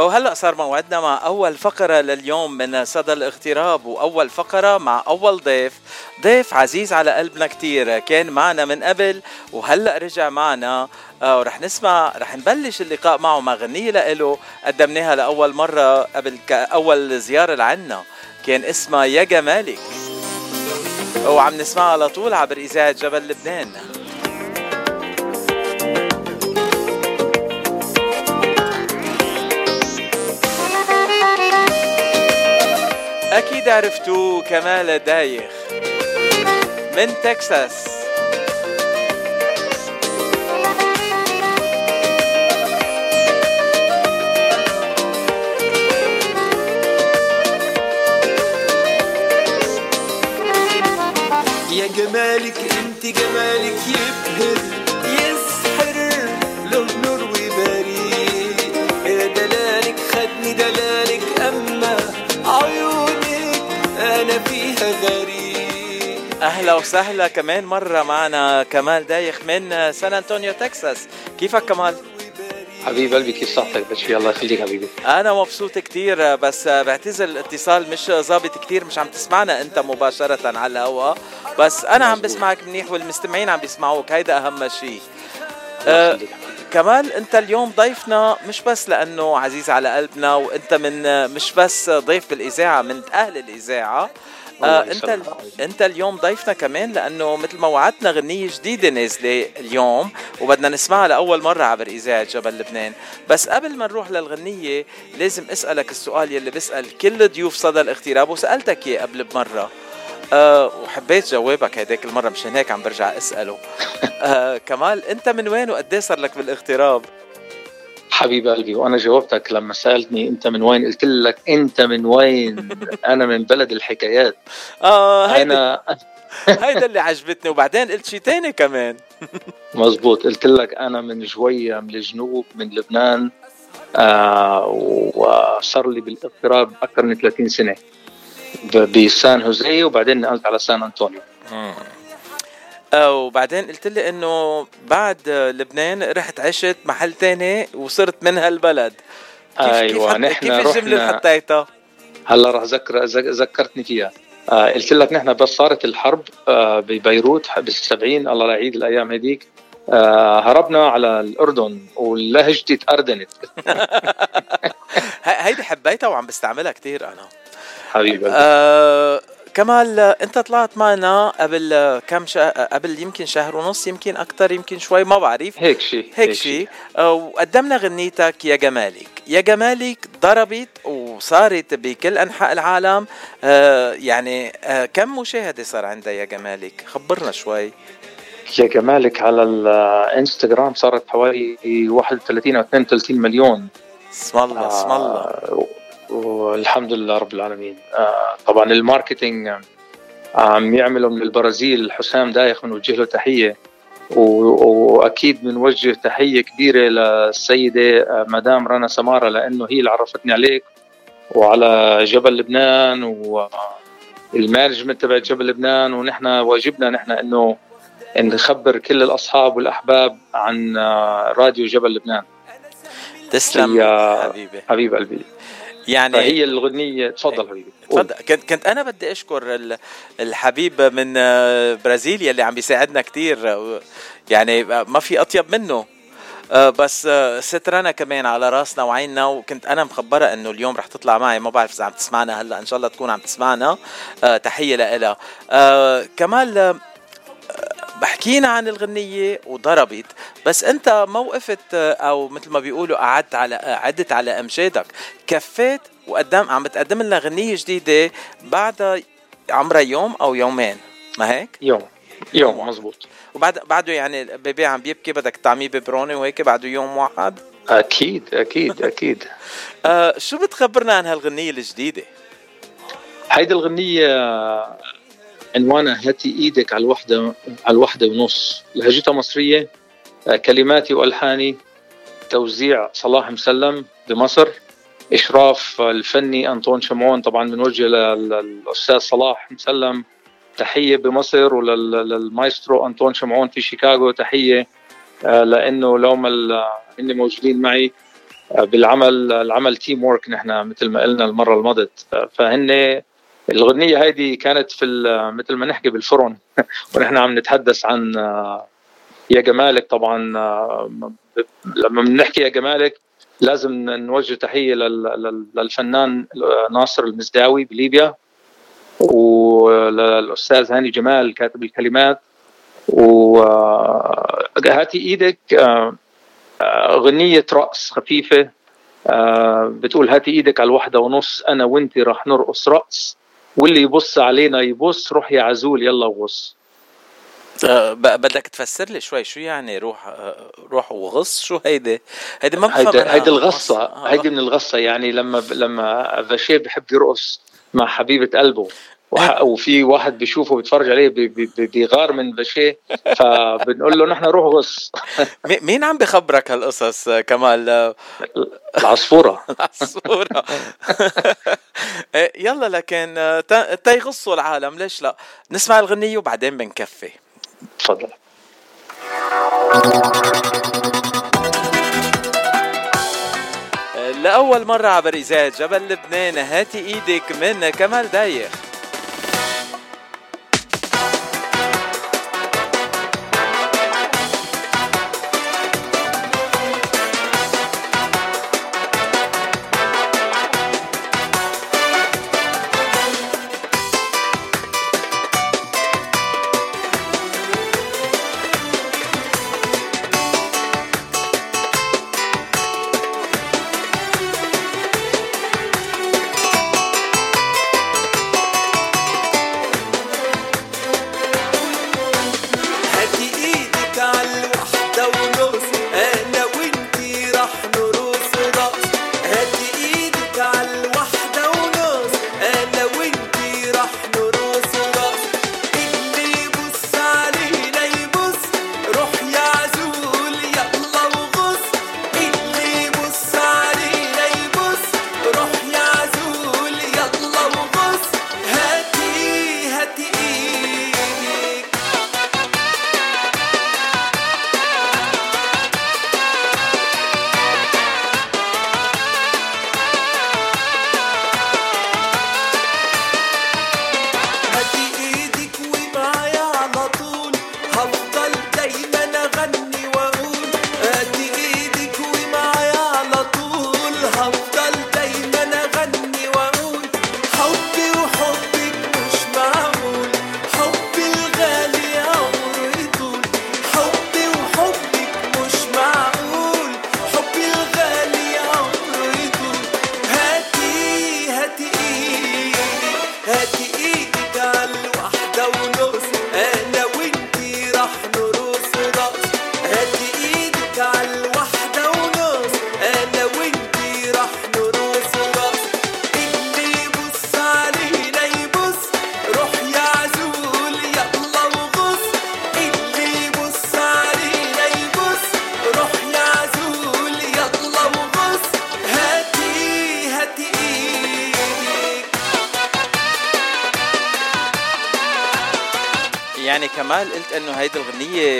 وهلا صار موعدنا مع أول فقرة لليوم من صدى الاغتراب وأول فقرة مع أول ضيف. ضيف عزيز على قلبنا كتير كان معنا من قبل وهلأ رجع معنا. آه، ورح نسمع رح نبلش اللقاء معه مع غنية لإله قدمناها لأول مرة قبل أول زيارة لعنا. كان اسمها يا جمالك. وعم نسمعها على طول عبر إذاعة جبل لبنان. أكيد عرفتوا كمال دايخ من تكساس. يا جمالك أنت جمالك يبهر يسحر أهلا وسهلا كمان مرة معنا كمال دايخ من سان أنطونيو تكساس. كيفك كمال؟ حبيب قلبي كيف صحتك؟ بشي الله يخليك حبيبي. أنا مبسوط كتير بس بعتذر الاتصال مش ظابط كتير مش عم تسمعنا أنت مباشرة على الهواء بس أنا عم بسمعك منيح والمستمعين عم بيسمعوك هيدا أهم شيء. أه كمال أنت اليوم ضيفنا مش بس لأنه عزيز على قلبنا وأنت من مش بس ضيف بالإذاعة من أهل الإذاعة. آه انت انت اليوم ضيفنا كمان لأنه مثل ما وعدتنا غنية جديدة نازلة اليوم وبدنا نسمعها لأول مرة عبر إذاعة جبل لبنان. بس قبل ما نروح للغنية لازم أسألك السؤال يلي بسال كل ضيوف صدى الاغتراب وسألتك إياه قبل بمرة. أه وحبيت جوابك هيداك المرة مشان هيك عم برجع أسأله. أه كمال أنت من وين وقد صار لك بالاغتراب؟ حبيب قلبي وأنا جاوبتك لما سألتني أنت من وين؟ قلت لك أنت من وين؟ أنا من بلد الحكايات. آه هيدا أنا هيدا اللي عجبتني وبعدين قلت شيء تاني كمان. مزبوط قلت لك أنا من جوية من الجنوب من لبنان آه وصار لي بالاغتراب أكثر من 30 سنة بسان هوزي وبعدين نقلت على سان أنطونيو. وبعدين قلت لي إنه بعد لبنان رحت عشت محل تاني وصرت من هالبلد. كيف أيوه كيف, كيف الجملة اللي حطيتها؟ هلا رح ذكر ذكرتني فيها. آه قلت لك نحن بس صارت الحرب آه ببيروت بالسبعين. الله لا يعيد الأيام هذيك. آه هربنا على الأردن ولهجتي تأردنت. هيدي حبيتها وعم بستعملها كثير أنا. حبيبي. آه كمال انت طلعت معنا قبل كم شهر قبل يمكن شهر ونص يمكن أكثر يمكن شوي ما بعرف. هيك شيء هيك شيء وقدمنا غنيتك يا جمالك. يا جمالك ضربت وصارت بكل أنحاء العالم. آه يعني آه كم مشاهدة صار عندها يا جمالك؟ خبرنا شوي. يا جمالك على الانستغرام صارت حوالي 31 أو 32 مليون. اسم الله اسم الله. والحمد لله رب العالمين. آه طبعا الماركتينج عم يعملوا من البرازيل حسام دايخ بنوجه له تحية وأكيد بنوجه تحية كبيرة للسيدة مدام رنا سمارة لأنه هي اللي عرفتني عليك. وعلى جبل لبنان والمانجمنت تبع جبل لبنان ونحن واجبنا نحن إنه نخبر كل الأصحاب والأحباب عن راديو جبل لبنان. تسلم حبيبي. حبيب قلبي. يعني فهي الغنية. تفضل حبيبي. تفضل. كنت كنت أنا بدي أشكر الحبيب من برازيليا اللي عم بيساعدنا كثير يعني ما في أطيب منه. بس سترنا كمان على راسنا وعيننا. وكنت أنا مخبرة إنه اليوم رح تطلع معي. ما بعرف إذا عم تسمعنا هلأ. إن شاء الله تكون عم تسمعنا. تحية لها كمال حكينا عن الغنية وضربت. بس انت ما وقفت أو مثل ما بيقولوا قعدت على عدت على أمجادك. كفيت وقدام عم بتقدم لنا غنية جديدة بعد عمرها يوم أو يومين ما هيك؟ يوم. يوم مزبوط وبعد بعده يعني البيبي عم بيبكي بدك تعميه ببروني وهيك بعده يوم واحد؟ أكيد أكيد أكيد. آه شو بتخبرنا عن هالغنية الجديدة؟ هيدي الغنية عنوانها هاتي إيدك على الوحده على الوحدة ونص. لهجتها مصرية كلماتي وألحاني توزيع صلاح مسلم بمصر إشراف الفني أنطون شمعون طبعا بنوجه للاستاذ صلاح مسلم. تحية بمصر وللمايسترو أنطون شمعون في شيكاغو تحية لأنه لو ما هني موجودين معي بالعمل العمل teamwork نحن مثل ما قلنا المرة الماضية. فهن الغنيه هيدي كانت في مثل ما نحكي بالفرن. ونحن عم نتحدث عن يا جمالك طبعا لما بنحكي يا جمالك لازم نوجه تحية للفنان ناصر المزداوي بليبيا وللأستاذ هاني جمال كاتب الكلمات. وهاتي إيدك غنية رقص خفيفة بتقول هاتي إيدك على الوحدة ونص أنا وانت رح نرقص رقص. واللي يبص علينا يبص روح يا عزول يلا وغص أه بدك تفسر لي شوي شو يعني روح أه روح وغص؟ شو هيدي؟ هيدي ما هيدي, هيدي الغصة آه. هيدي من الغصة يعني لما لما فاشيه بحب يرقص مع حبيبة قلبه. وفي واحد بيشوفه بيتفرج عليه بيغار من بشيه فبنقول له نحن روح غص. مين عم بخبرك هالقصص كمال؟ العصفورة. العصفورة. إيه، يلا لكن تيغصوا العالم ليش لا؟ نسمع الغنية وبعدين بنكفي. تفضل. لأول مرة عبر إذاعة جبل لبنان هاتي إيدك من كمال دايخ.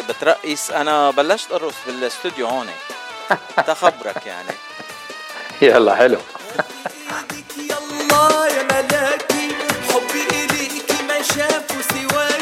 بترقص. أنا بلشت أرقص بالاستوديو هون. تخبرك يعني. يلا حلو. يلا يا ملاكي حبي إليكي ما شافوا سواكي.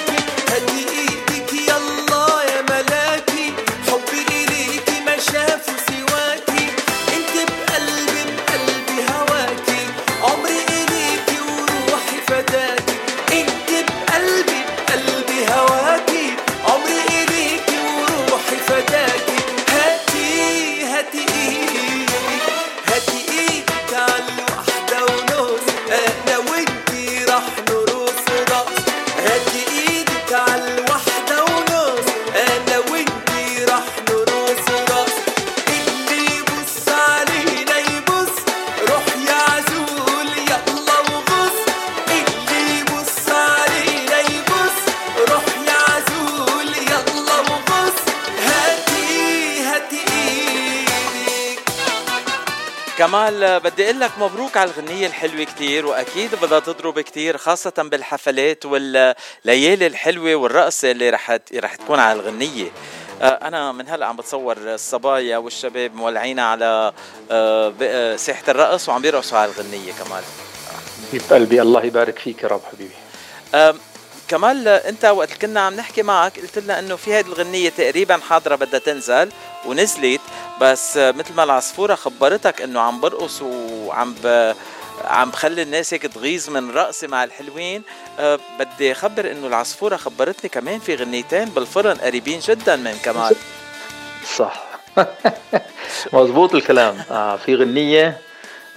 كمال بدي أقول لك مبروك على الغنية الحلوة كتير وأكيد بدها تضرب كتير خاصة بالحفلات والليالي الحلوة والرقصة اللي رح رح تكون على الغنية. أنا من هلأ عم بتصور الصبايا والشباب مولعين على ساحة الرقص وعم بيرقصوا على الغنية كمال. حبيب قلبي؟ الله يبارك فيك يا رب حبيبي. كمال انت وقت كنا عم نحكي معك قلت لنا إنه في هذه الغنية تقريبا حاضرة بدها تنزل ونزلت بس مثل ما العصفورة خبرتك إنه عم برقص وعم ب... عم بخلي الناس هيك تغيظ من رقصي مع الحلوين. أه بدي أخبر إنه العصفورة خبرتني كمان في غنيتين بالفرن قريبين جدا من كمال. صح. مزبوط الكلام. آه في غنية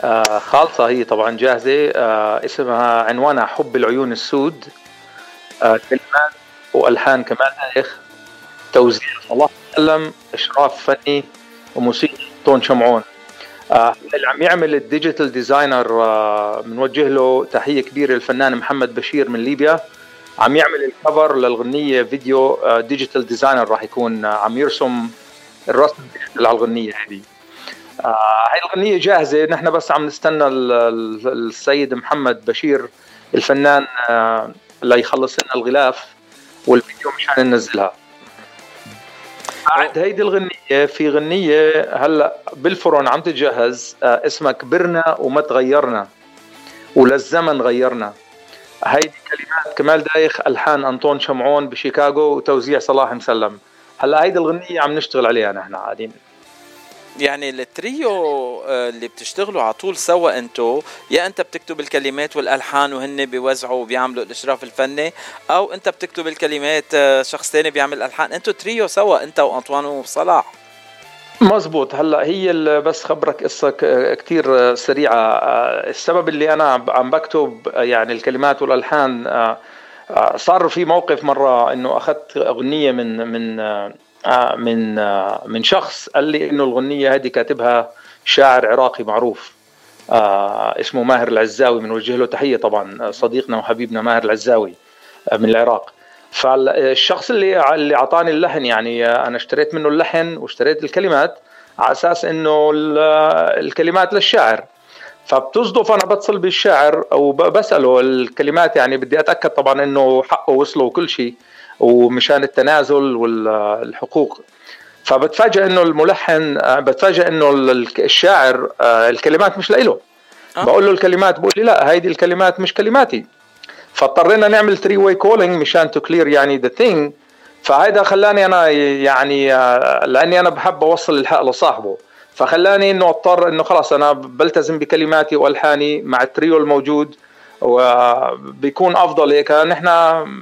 آه خالصة هي طبعا جاهزة آه اسمها عنوانها حب العيون السود. كلمات وألحان كمال دايخ توزيع. صلاح سلم إشراف فني وموسيقى أنطون شمعون. آه اللي عم يعمل ال digital designer آه بنوجه له تحية كبيرة الفنان محمد بشير من ليبيا. عم يعمل ال cover للغنية فيديو آه digital designer راح يكون آه عم يرسم الرسم على الغنية هذه. آه هاي الغنية جاهزة. نحن بس عم نستنى السيد محمد بشير الفنان آه ليخلص لنا الغلاف والفيديو مشان ننزلها. بعد هيدي الغنية في غنية هلا بالفرن عم تتجهز آه اسمها كبرنا وما تغيرنا وللزمن غيرنا. هيدي كلمات كمال دايخ ألحان أنطون شمعون بشيكاغو وتوزيع صلاح مسلم. هلا هيدي الغنية عم نشتغل عليها نحن قاعدين. يعني التريو اللي بتشتغلوا على طول سوا انتو يا انت بتكتب الكلمات والألحان وهن بيوزعوا وبيعملوا الإشراف الفني أو انت بتكتب الكلمات شخص تاني بيعمل الالحان انتو تريو سوا انت وأنطوان وصلاح. مزبوط. هلأ هي بس خبرك قصة كثير سريعة. السبب اللي أنا عم بكتب يعني الكلمات والألحان صار في موقف مرة إنه أخذت أغنية من من من من شخص قال لي إنه الغنية هذه كاتبها شاعر عراقي معروف اسمه ماهر العزاوي بنوجه له تحية طبعا صديقنا وحبيبنا ماهر العزاوي من العراق. فالشخص اللي اللي أعطاني اللحن يعني أنا اشتريت منه اللحن واشتريت الكلمات على أساس إنه الكلمات للشاعر. فبتصدف أنا بتصل بالشاعر وبساله الكلمات يعني بدي أتأكد طبعا إنه حقه وصله وكل شيء. ومشان التنازل والحقوق. فبتفاجئ إنه الملحن بتفاجئ إنه الشاعر الكلمات مش له أه؟ بقول له الكلمات بقول لي لا هيدي الكلمات مش كلماتي. فاضطرينا نعمل three-way calling مشان to clear يعني the thing فهيدا خلاني أنا يعني لأني أنا بحب أوصل الحق لصاحبه. فخلاني إنه أضطر إنه خلاص أنا بلتزم بكلماتي وألحاني مع التريو الموجود. وبيكون أفضل هيك. نحن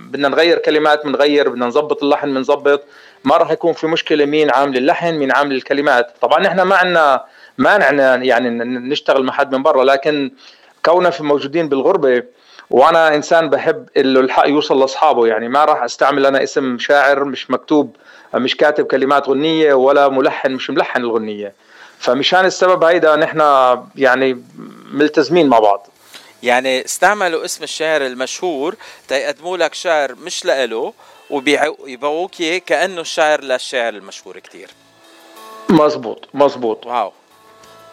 بدنا نغير كلمات بنغير بدنا نظبط اللحن بنظبط ما راح يكون في مشكلة مين عامل اللحن مين عامل الكلمات. طبعا نحن ما عندنا مانعنا يعني نشتغل مع حد من برا لكن كوننا في موجودين بالغربة وأنا إنسان بحب إنه الحق يوصل لأصحابه. يعني ما راح أستعمل أنا اسم شاعر مش مكتوب مش كاتب كلمات غنية ولا ملحن مش ملحن الغنية. فمشان السبب هيدا نحن يعني ملتزمين مع بعض. يعني استعملوا اسم الشاعر المشهور تيقدموا لك شعر مش لإله ويبيعوك إياه كأنه الشاعر للشاعر المشهور كتير. مزبوط مزبوط واو.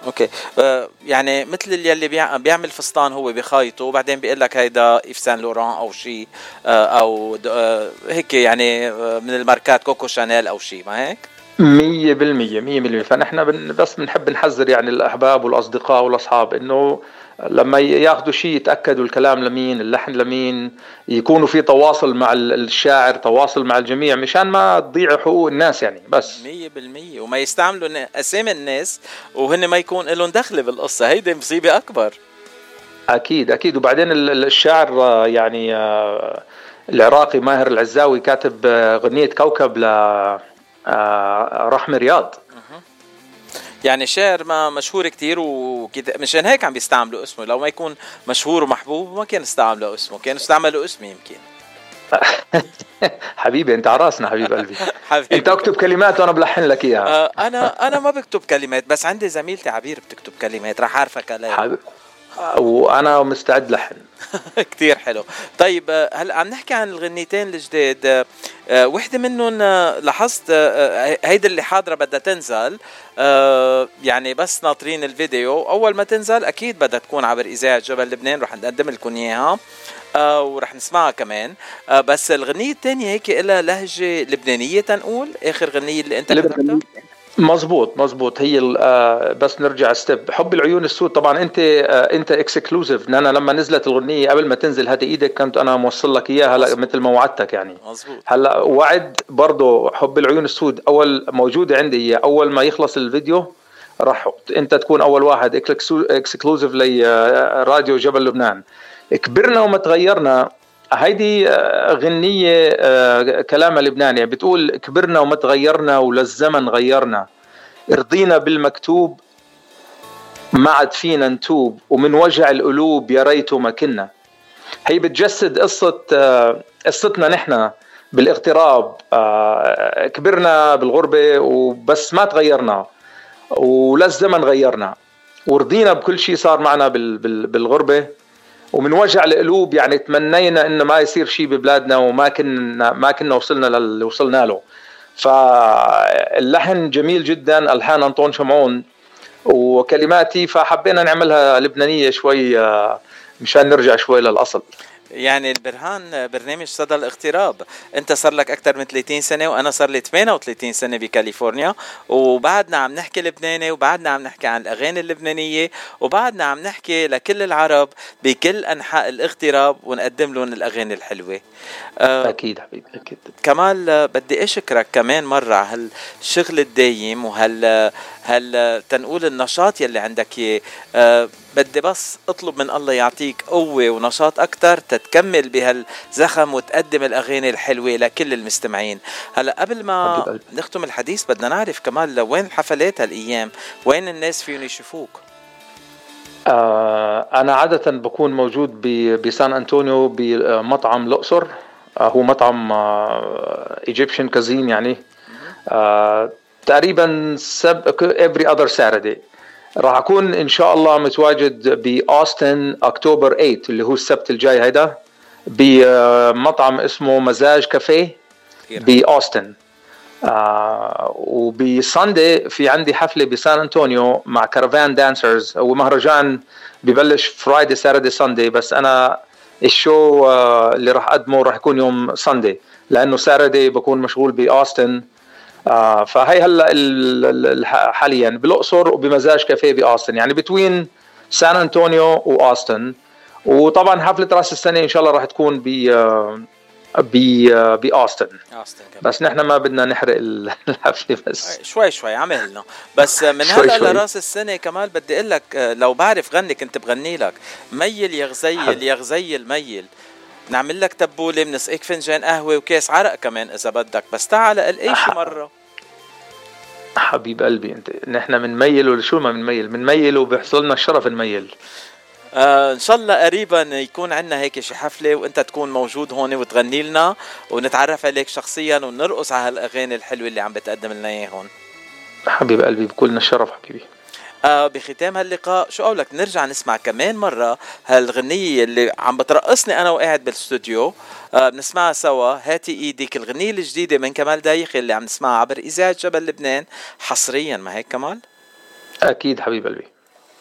أوكي. آه يعني مثل اللي بيعمل فستان هو بخيطه وبعدين بيقول لك هيدا Yves Saint Laurent أو شيء آه أو آه هيك يعني آه من الماركات Coco Chanel أو شيء ما هيك؟ مية بالمية مية بالمية. فنحن بن بس بنحب نحذر يعني الأحباب والأصدقاء والأصحاب إنه لما ياخذوا شيء يتأكدوا الكلام لمين اللحن لمين يكونوا في تواصل مع الشاعر تواصل مع الجميع مشان ما تضيع حقوق الناس يعني بس. 100% وما يستعملوا أسامي الناس وهن ما يكون لهم دخل بالقصة. هيدي مصيبة أكبر. أكيد أكيد. وبعدين الشاعر يعني العراقي ماهر العزاوي كاتب غنيه كوكب ل رحمه رياض. يعني شاعر ما مشهور كتير وكده مشان هيك عم بيستعملوا اسمه. لو ما يكون مشهور ومحبوب ما كان استعملوا اسمه كانوا استعملوا اسمي يمكن. حبيبي انت على راسنا حبيب قلبي. حبيبي. انت اكتب كلمات وأنا بلحن لك اياها. آه أنا أنا ما بكتب كلمات بس عندي زميلتي عبير بتكتب كلمات راح أعرفك عليها. حبيب. وأنا مستعد لحن. كتير حلو. طيب آه، هلا عم نحكي عن الغنيتين الجداد آه، آه، وحدة منهم لاحظت هيدي اللي حاضرة بدها تنزل يعني بس ناطرين الفيديو. أول ما تنزل أكيد بدها تكون عبر إذاعة جبل لبنان رح نقدم لكم إياها ورح نسمعها كمان. بس الغنية الثانية هيك لها لهجة لبنانية تنقول؟ آخر غنية اللي أنت كتبتها مزبوط مزبوط هي آه، بس نرجع step حب العيون السود طبعا أنت آه، أنت exclusive أنا لما نزلت الغنيه قبل ما تنزل هذه إيدك كنت أنا موصل لك إياها هلا مثل ما وعدتك يعني. مزبوط هلأ وعد برضه حب العيون السود. أول موجودة عندي هي أول ما يخلص الفيديو راح أنت تكون أول واحد اكسكلوزيف لراديو جبل لبنان. كبرنا وما تغيرنا. هيدي آه، غنية آه، كلامها لبناني بتقول كبرنا وما تغيرنا وللزمن غيرنا. ارضينا بالمكتوب ما عاد فينا نتوب. ومن وجع القلوب يا ريت ما كنا. هي بتجسد قصة آه، قصتنا نحن بالاغتراب. كبرنا بالغربة وبس ما تغيرنا وللزمن غيرنا. ورضينا بكل شيء صار معنا بالغربة. ومن وجع القلوب يعني تمنينا انه ما يصير شيء ببلادنا وما كنا ما كنا وصلنا للي وصلنا له. فاللحن جميل جدا ألحان أنطون شمعون. وكلماتي فحبينا نعملها لبنانية شوي آه، مشان نرجع شوي للأصل. يعني البرهان برنامج صدى الاغتراب. انت صار لك أكثر من 30 سنة وأنا صار لي 38 سنة بكاليفورنيا. وبعدنا عم نحكي لبناني وبعدنا عم نحكي عن الأغاني اللبنانية وبعدنا عم نحكي لكل العرب بكل أنحاء الاغتراب ونقدم لهم الأغاني الحلوة. أه أكيد حبيبي أكيد. كمال بدي أشكرك كمان مرة على هالشغل الدايم وهال هل تنقول النشاط يلي عندك أه بدي بس اطلب من الله يعطيك قوة ونشاط أكثر تتكمل بهالزخم وتقدم الأغاني الحلوة لكل المستمعين. هلا قبل ما نختم الحديث بدنا نعرف كمان وين الحفلات هالأيام؟ وين الناس فيهم يشوفوك؟ آه أنا عادة بكون موجود بسان أنطونيو بمطعم الأقصر. آه هو مطعم Egyptian آه cuisine يعني. آه تقريبا سب every other Saturday. راح أكون إن شاء الله متواجد بأوستن أكتوبر 8 اللي هو السبت الجاي هيدا بمطعم اسمه مزاج كافيه بأوستن. آه وب Sunday في عندي حفلة بسان أنطونيو مع Caravan Dancers ومهرجان ببلش Friday Saturday Sunday بس أنا ال show آه اللي راح أقدمه راح يكون يوم Sunday لأنه Saturday بكون مشغول بأوستن. آه فهي هلا حاليا بالأقصر وبمزاج كافيه بأوستن. يعني between سان انطونيو واوستن وطبعا حفلة راس السنة إن شاء الله راح تكون ب ب بأوستن. بس نحن ما بدنا نحرق الحفلة بس. شوي شوي عملنا بس من هلا لراس السنة كمال بدي أقول لك آه، لو بعرف غني كنت بغني لك. ميل يا غزيل يا غزيل ميل. نعمل لك تبولة بنسقيك فنجان قهوة وكاس عرق كمان إذا بدك. بس تعال قل اي شي مرة. حبيب قلبي انت نحن بنميل ولا شو ما بنميل بنميل وبيحصل لنا الشرف نميل آه إن شاء الله قريبا يكون عندنا هيك شي حفلة وأنت تكون موجود هون وتغني لنا ونتعرف عليك شخصيا ونرقص على هالأغاني الحلوة اللي عم بتقدم لنا اياها هون حبيب قلبي بكلنا الشرف حبيبي. آه بختام هاللقاء. شو قولك نرجع نسمع كمان مرة هالغنية اللي عم بترقصني أنا وقاعد بالاستوديو آه بنسمعها سوا. هاتي إيدك الغنية الجديدة من كمال دايخ اللي عم نسمعها عبر إذاعة جبل لبنان حصريا. ما هيك كمال؟ أكيد حبيب قلبي.